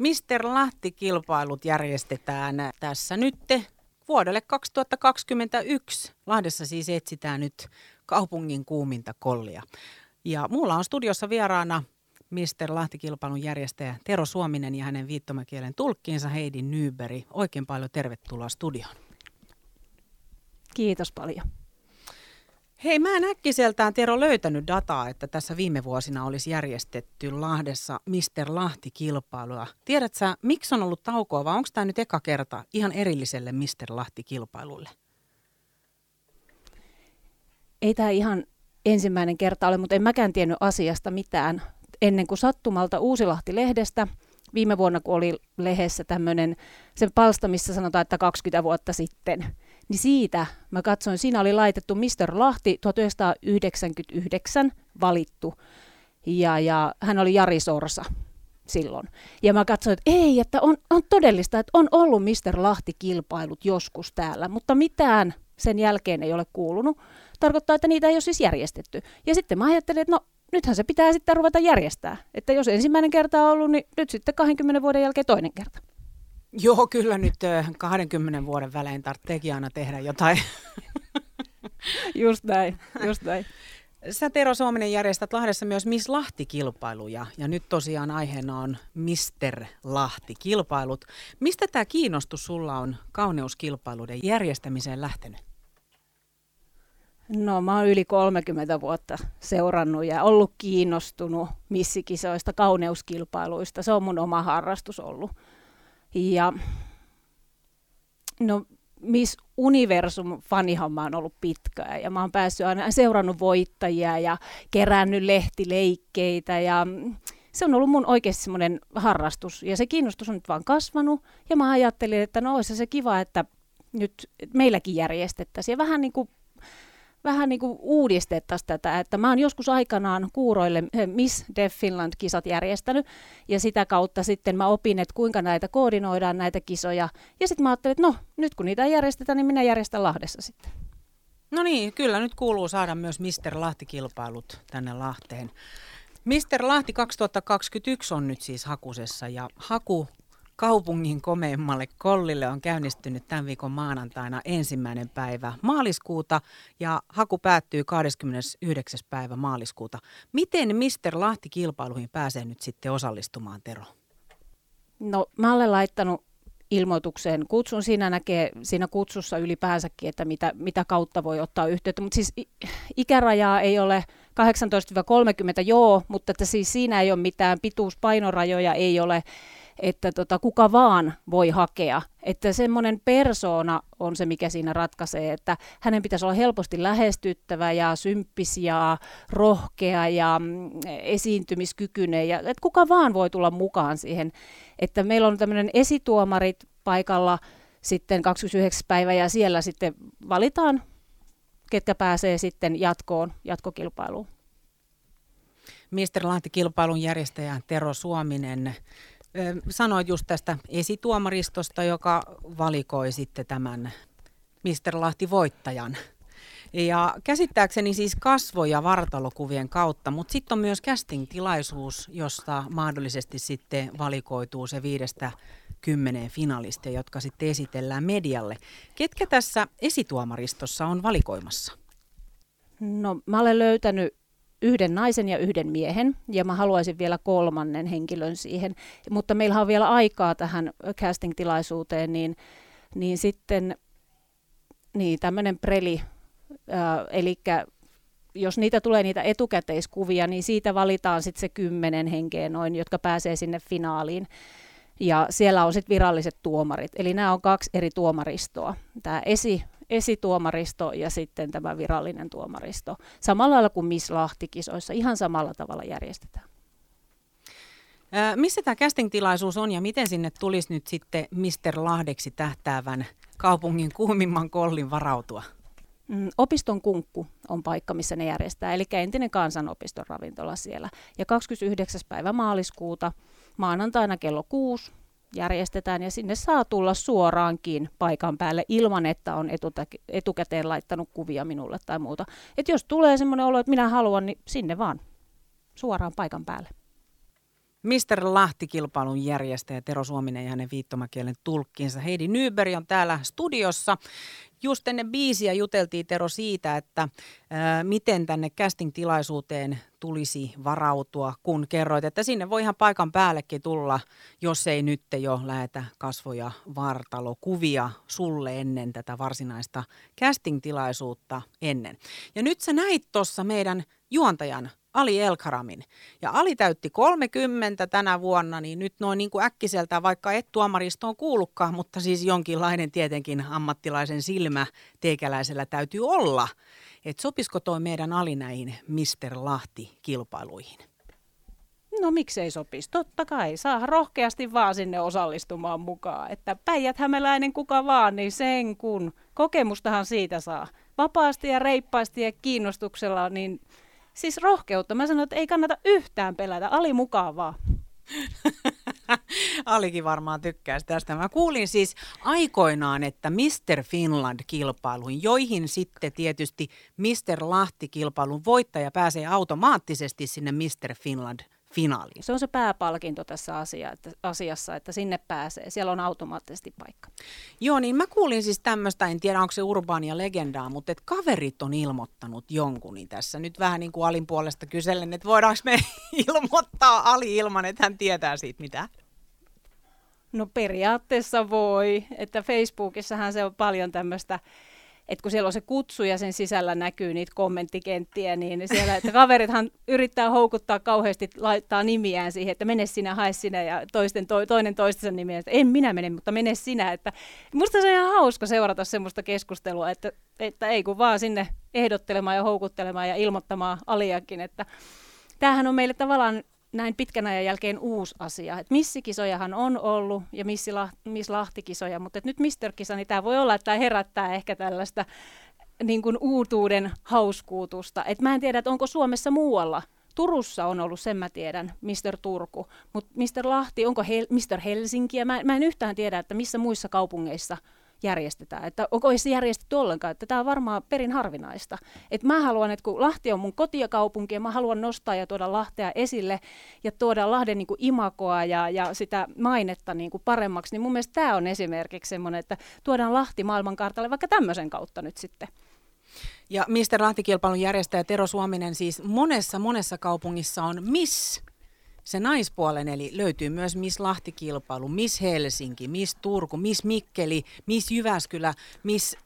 Mister Lahti-kilpailut järjestetään tässä nyt vuodelle 2021. Lahdessa siis etsitään nyt kaupungin kuuminta kollia. Ja mulla on studiossa vieraana Mister Lahti-kilpailun järjestäjä Tero Suominen ja hänen viittomakielen tulkkiinsa Heidi Nyberi. Oikein paljon tervetuloa studioon. Kiitos paljon. Hei, mä en äkkiseltään Tero löytänyt dataa, että tässä viime vuosina olisi järjestetty Lahdessa Mister Lahti-kilpailua. Tiedätkö sä, miksi on ollut taukoa vai onko tämä nyt eka kerta ihan erilliselle Mister Lahti-kilpailulle? Ei tämä ihan ensimmäinen kerta ole, mutta en mäkään tiennyt asiasta mitään ennen kuin sattumalta Uusilahti-lehdestä viime vuonna, kun oli lehdessä tämmöinen se palsta, missä sanotaan, että 20 vuotta sitten, niin siitä mä katsoin, siinä oli laitettu Mr. Lahti 1999 valittu, ja, ja hän oli Jari Sorsa silloin. Ja mä katsoin, että ei, että on, on todellista, että on ollut Mr. Lahti-kilpailut joskus täällä, mutta mitään sen jälkeen ei ole kuulunut. Tarkoittaa, että niitä ei ole siis järjestetty. Ja sitten mä ajattelin, että no nythän se pitää sitten ruveta järjestää. Että jos ensimmäinen kerta on ollut, niin nyt sitten 20 vuoden jälkeen toinen kerta. Joo, kyllä nyt 20 vuoden välein tarvitsee aina tehdä jotain. just näin, just näin. Sä Tero Suominen järjestät Lahdessa myös Miss Lahti-kilpailuja ja nyt tosiaan aiheena on Mister Lahti-kilpailut. Mistä tämä kiinnostus sulla on kauneuskilpailuiden järjestämiseen lähtenyt? No mä oon yli 30 vuotta seurannut ja ollut kiinnostunut missikisoista, kauneuskilpailuista. Se on mun oma harrastus ollut. Ja no Miss Universum fanihan mä oon ollut pitkään ja mä oon päässyt aina seurannut voittajia ja kerännyt lehtileikkeitä ja se on ollut mun oikeasti semmoinen harrastus ja se kiinnostus on nyt vaan kasvanut ja mä ajattelin, että no olisi se kiva, että nyt meilläkin järjestettäisiin ja vähän niin kuin vähän niin kuin uudistettaisiin tätä, että mä oon joskus aikanaan kuuroille Miss Deaf Finland-kisat järjestänyt, ja sitä kautta sitten mä opin, että kuinka näitä koordinoidaan näitä kisoja, ja sitten mä ajattelin, että no, nyt kun niitä ei järjestetä, niin minä järjestän Lahdessa sitten. No niin, kyllä nyt kuuluu saada myös Mister Lahti-kilpailut tänne Lahteen. Mister Lahti 2021 on nyt siis hakusessa ja haku kaupungin komeimmalle kollille on käynnistynyt tämän viikon maanantaina ensimmäinen päivä maaliskuuta ja haku päättyy 29. päivä maaliskuuta. Miten Mister Lahti kilpailuihin pääsee nyt sitten osallistumaan, Tero? No mä olen laittanut ilmoitukseen kutsun. Siinä näkee siinä kutsussa ylipäänsäkin, että mitä, mitä kautta voi ottaa yhteyttä. Mutta siis ikärajaa ei ole 18-30, joo, mutta että siis siinä ei ole mitään pituuspainorajoja, ei ole että tota, kuka vaan voi hakea. Että semmoinen persoona on se, mikä siinä ratkaisee, että hänen pitäisi olla helposti lähestyttävä ja symppis ja rohkea ja mm, esiintymiskykyinen. Ja, että kuka vaan voi tulla mukaan siihen. Että meillä on tämmöinen esituomarit paikalla sitten 29. päivä ja siellä sitten valitaan, ketkä pääsee sitten jatkoon, jatkokilpailuun. Mister Lahti-kilpailun järjestäjä Tero Suominen Sanoit just tästä esituomaristosta, joka valikoi sitten tämän Mister Lahti voittajan. Ja käsittääkseni siis kasvo- ja vartalokuvien kautta, mutta sitten on myös casting-tilaisuus, josta mahdollisesti sitten valikoituu se viidestä kymmeneen finalistia, jotka sitten esitellään medialle. Ketkä tässä esituomaristossa on valikoimassa? No mä olen löytänyt yhden naisen ja yhden miehen, ja mä haluaisin vielä kolmannen henkilön siihen. Mutta meillä on vielä aikaa tähän casting-tilaisuuteen, niin, niin sitten niin, tämmöinen preli, äh, eli jos niitä tulee niitä etukäteiskuvia, niin siitä valitaan sitten se kymmenen henkeä noin, jotka pääsee sinne finaaliin. Ja siellä on sitten viralliset tuomarit. Eli nämä on kaksi eri tuomaristoa. Tämä esi, esituomaristo ja sitten tämä virallinen tuomaristo. Samalla lailla kuin Miss Lahti-kisoissa, ihan samalla tavalla järjestetään. Ää, missä tämä casting-tilaisuus on ja miten sinne tulisi nyt sitten Mister Lahdeksi tähtäävän kaupungin kuumimman kollin varautua? Mm, opiston kunkku on paikka, missä ne järjestää, eli entinen kansanopiston ravintola siellä. Ja 29. päivä maaliskuuta maanantaina kello 6 järjestetään ja sinne saa tulla suoraankin paikan päälle ilman, että on etukäteen laittanut kuvia minulle tai muuta. Et jos tulee semmoinen olo, että minä haluan, niin sinne vaan suoraan paikan päälle. Mr. Lahti-kilpailun järjestäjä Tero Suominen ja hänen viittomakielen tulkkinsa Heidi Nyberg on täällä studiossa. Just ennen biisiä juteltiin Tero siitä, että miten tänne casting-tilaisuuteen tulisi varautua, kun kerroit, että sinne voi ihan paikan päällekin tulla, jos ei nyt jo lähetä kasvoja vartalokuvia sulle ennen tätä varsinaista casting-tilaisuutta ennen. Ja nyt sä näit tuossa meidän juontajan Ali Elkaramin. Ja Ali täytti 30 tänä vuonna, niin nyt noin niin kuin äkkiseltä, vaikka et tuomaristoon kuulukaan, mutta siis jonkinlainen tietenkin ammattilaisen silmä teikäläisellä täytyy olla. Että sopisiko toi meidän Ali näihin Mr. Lahti-kilpailuihin? No miksei sopisi? Totta kai, saa rohkeasti vaan sinne osallistumaan mukaan. Että päijät hämäläinen kuka vaan, niin sen kun. Kokemustahan siitä saa. Vapaasti ja reippaasti ja kiinnostuksella, niin Siis rohkeutta. Mä sanon, että ei kannata yhtään pelätä. Ali mukavaa. Alikin varmaan tykkäisi tästä. Mä kuulin siis aikoinaan, että Mr. Finland-kilpailuihin, joihin sitten tietysti Mr. Lahti-kilpailun voittaja pääsee automaattisesti sinne Mr. Finland finaaliin. Se on se pääpalkinto tässä asia, että, asiassa, että sinne pääsee. Siellä on automaattisesti paikka. Joo, niin mä kuulin siis tämmöistä, en tiedä onko se urbaania legendaa, mutta että kaverit on ilmoittanut jonkun niin tässä. Nyt vähän niin kuin Alin puolesta kysellen, että voidaanko me ilmoittaa Ali ilman, että hän tietää siitä mitä? No periaatteessa voi, että Facebookissahan se on paljon tämmöistä että kun siellä on se kutsu ja sen sisällä näkyy niitä kommenttikenttiä, niin siellä, että kaverithan yrittää houkuttaa kauheasti, laittaa nimiään siihen, että mene sinä, hae sinä ja toisten, to, toinen toistensa nimiä, että en minä mene, mutta mene sinä. Että musta se on ihan hauska seurata semmoista keskustelua, että, että ei kun vaan sinne ehdottelemaan ja houkuttelemaan ja ilmoittamaan aliakin, että tämähän on meille tavallaan näin pitkän ajan jälkeen uusi asia. Et missikisojahan on ollut ja missi Miss Lahti-kisoja, mutta et nyt Mister-kisa, niin tämä voi olla, että tämä herättää ehkä tällaista niin kuin uutuuden hauskuutusta. Et mä en tiedä, että onko Suomessa muualla. Turussa on ollut, sen mä tiedän, Mister Turku. Mutta Mister Lahti, onko Hel- Mister Helsinki? Mä, mä en yhtään tiedä, että missä muissa kaupungeissa – järjestetään. Että onko se järjestetty ollenkaan, että tämä on varmaan perin harvinaista. Että mä haluan, että kun Lahti on mun kotiakaupunki ja mä haluan nostaa ja tuoda Lahtea esille ja tuoda Lahden niin kuin imakoa ja, ja sitä mainetta niin kuin paremmaksi, niin mun mielestä tämä on esimerkiksi semmoinen, että tuodaan Lahti maailmankartalle vaikka tämmöisen kautta nyt sitten. Ja Mr. Lahti-kilpailun järjestäjä Tero Suominen siis monessa monessa kaupungissa on Miss se naispuolen, eli löytyy myös Miss Lahti-kilpailu, Miss Helsinki, Miss Turku, Miss Mikkeli, Miss Jyväskylä, Miss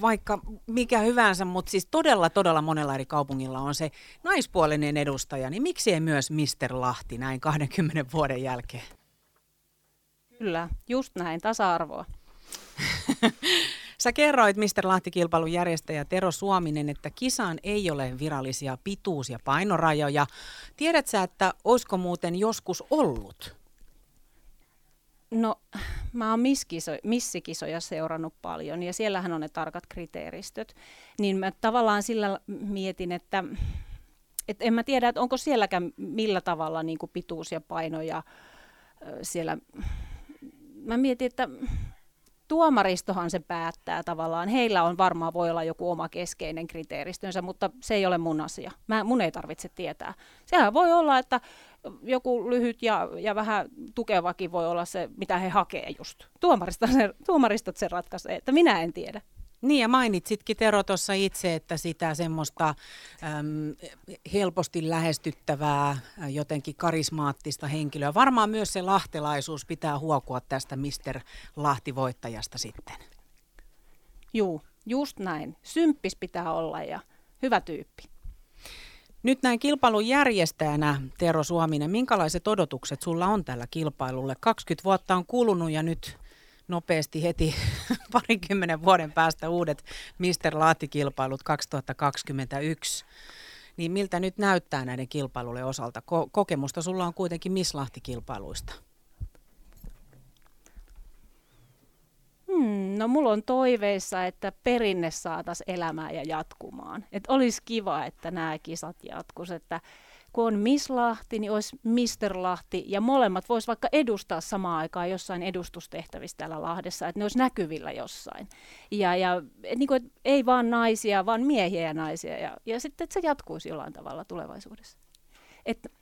vaikka mikä hyvänsä, mutta siis todella, todella monella eri kaupungilla on se naispuolinen edustaja, niin miksi ei myös Mr. Lahti näin 20 vuoden jälkeen? Kyllä, just näin, tasa-arvoa. Sä kerroit Mr. Lahti-kilpailun järjestäjä Tero Suominen, että kisaan ei ole virallisia pituus- ja painorajoja. Tiedät sä, että olisiko muuten joskus ollut? No, mä oon miskiso, missikisoja seurannut paljon ja siellähän on ne tarkat kriteeristöt. Niin mä tavallaan sillä mietin, että et en mä tiedä, että onko sielläkään millä tavalla niin pituus ja paino ja siellä... Mä mietin, että tuomaristohan se päättää tavallaan. Heillä on varmaan voi olla joku oma keskeinen kriteeristönsä, mutta se ei ole mun asia. Mä, mun ei tarvitse tietää. Sehän voi olla, että joku lyhyt ja, ja vähän tukevakin voi olla se, mitä he hakee just. Tuomaristot, se, tuomaristot sen ratkaisee, että minä en tiedä. Niin ja mainitsitkin Tero tuossa itse, että sitä semmoista äm, helposti lähestyttävää, jotenkin karismaattista henkilöä. Varmaan myös se lahtelaisuus pitää huokua tästä Mister Lahti-voittajasta sitten. Juu, just näin. Symppis pitää olla ja hyvä tyyppi. Nyt näin kilpailun järjestäjänä, Tero Suominen, minkälaiset odotukset sulla on tällä kilpailulle? 20 vuotta on kulunut ja nyt nopeasti heti parikymmenen vuoden päästä uudet Mister Laati-kilpailut 2021. Niin miltä nyt näyttää näiden kilpailujen osalta? Ko- kokemusta sulla on kuitenkin Miss Lahti-kilpailuista. Hmm, no mulla on toiveissa, että perinne saataisiin elämään ja jatkumaan. Että olisi kiva, että nämä kisat jatkuisivat. Että kun on Miss Lahti, niin olisi Mr. Lahti, ja molemmat vois vaikka edustaa samaan aikaan jossain edustustehtävissä täällä Lahdessa, että ne olisi näkyvillä jossain. Ja, ja et niin kuin, et ei vaan naisia, vaan miehiä ja naisia, ja, ja sitten että se jatkuisi jollain tavalla tulevaisuudessa. Et,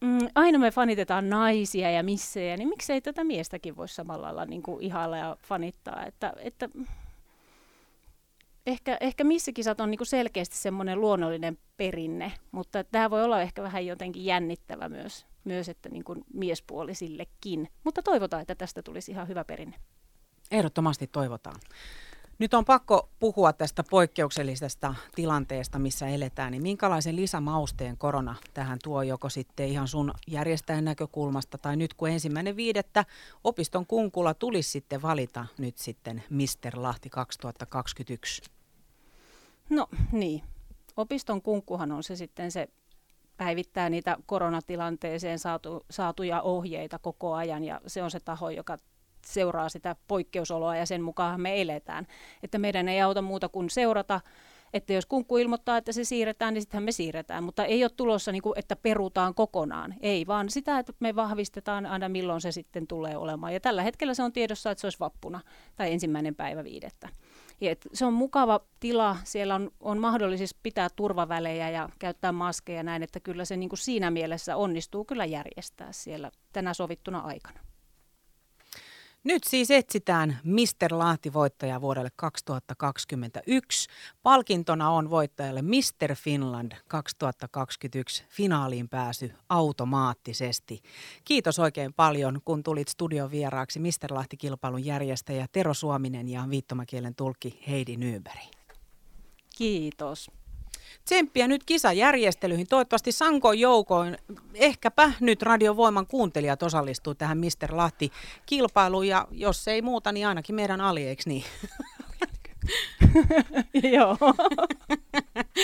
mm, aina me fanitetaan naisia ja missejä, niin miksei tätä miestäkin voi samalla lailla niin kuin ihailla ja fanittaa. Että, että ehkä, ehkä missikisat on niin kuin selkeästi semmoinen luonnollinen perinne, mutta tämä voi olla ehkä vähän jotenkin jännittävä myös, myös että niin kuin miespuolisillekin. Mutta toivotaan, että tästä tulisi ihan hyvä perinne. Ehdottomasti toivotaan. Nyt on pakko puhua tästä poikkeuksellisesta tilanteesta, missä eletään. Niin minkälaisen lisämausteen korona tähän tuo joko sitten ihan sun järjestäjän näkökulmasta tai nyt kun ensimmäinen viidettä opiston kunkulla tulisi sitten valita nyt sitten Mister Lahti 2021? No niin, opiston kunkkuhan on se sitten se päivittää niitä koronatilanteeseen saatu, saatuja ohjeita koko ajan ja se on se taho, joka seuraa sitä poikkeusoloa ja sen mukaan me eletään. Että meidän ei auta muuta kuin seurata, että jos kunkku ilmoittaa, että se siirretään, niin sittenhän me siirretään. Mutta ei ole tulossa, niin kuin, että perutaan kokonaan. Ei, vaan sitä, että me vahvistetaan aina milloin se sitten tulee olemaan. Ja tällä hetkellä se on tiedossa, että se olisi vappuna tai ensimmäinen päivä viidettä. Ja et se on mukava tila, siellä on, on mahdollisuus pitää turvavälejä ja käyttää maskeja näin, että kyllä se niin kuin siinä mielessä onnistuu kyllä järjestää siellä tänä sovittuna aikana. Nyt siis etsitään Mr. Lahti-voittaja vuodelle 2021. Palkintona on voittajalle Mr. Finland 2021 finaaliin pääsy automaattisesti. Kiitos oikein paljon, kun tulit studion vieraaksi Mr. Lahti-kilpailun järjestäjä Tero Suominen ja viittomakielen tulkki Heidi Nyberg. Kiitos. Tsemppiä nyt kisajärjestelyihin. Toivottavasti Sanko joukoin, ehkäpä nyt Radiovoiman kuuntelijat osallistuu tähän Mister Lahti-kilpailuun ja jos ei muuta, niin ainakin meidän Ali, niin? Joo.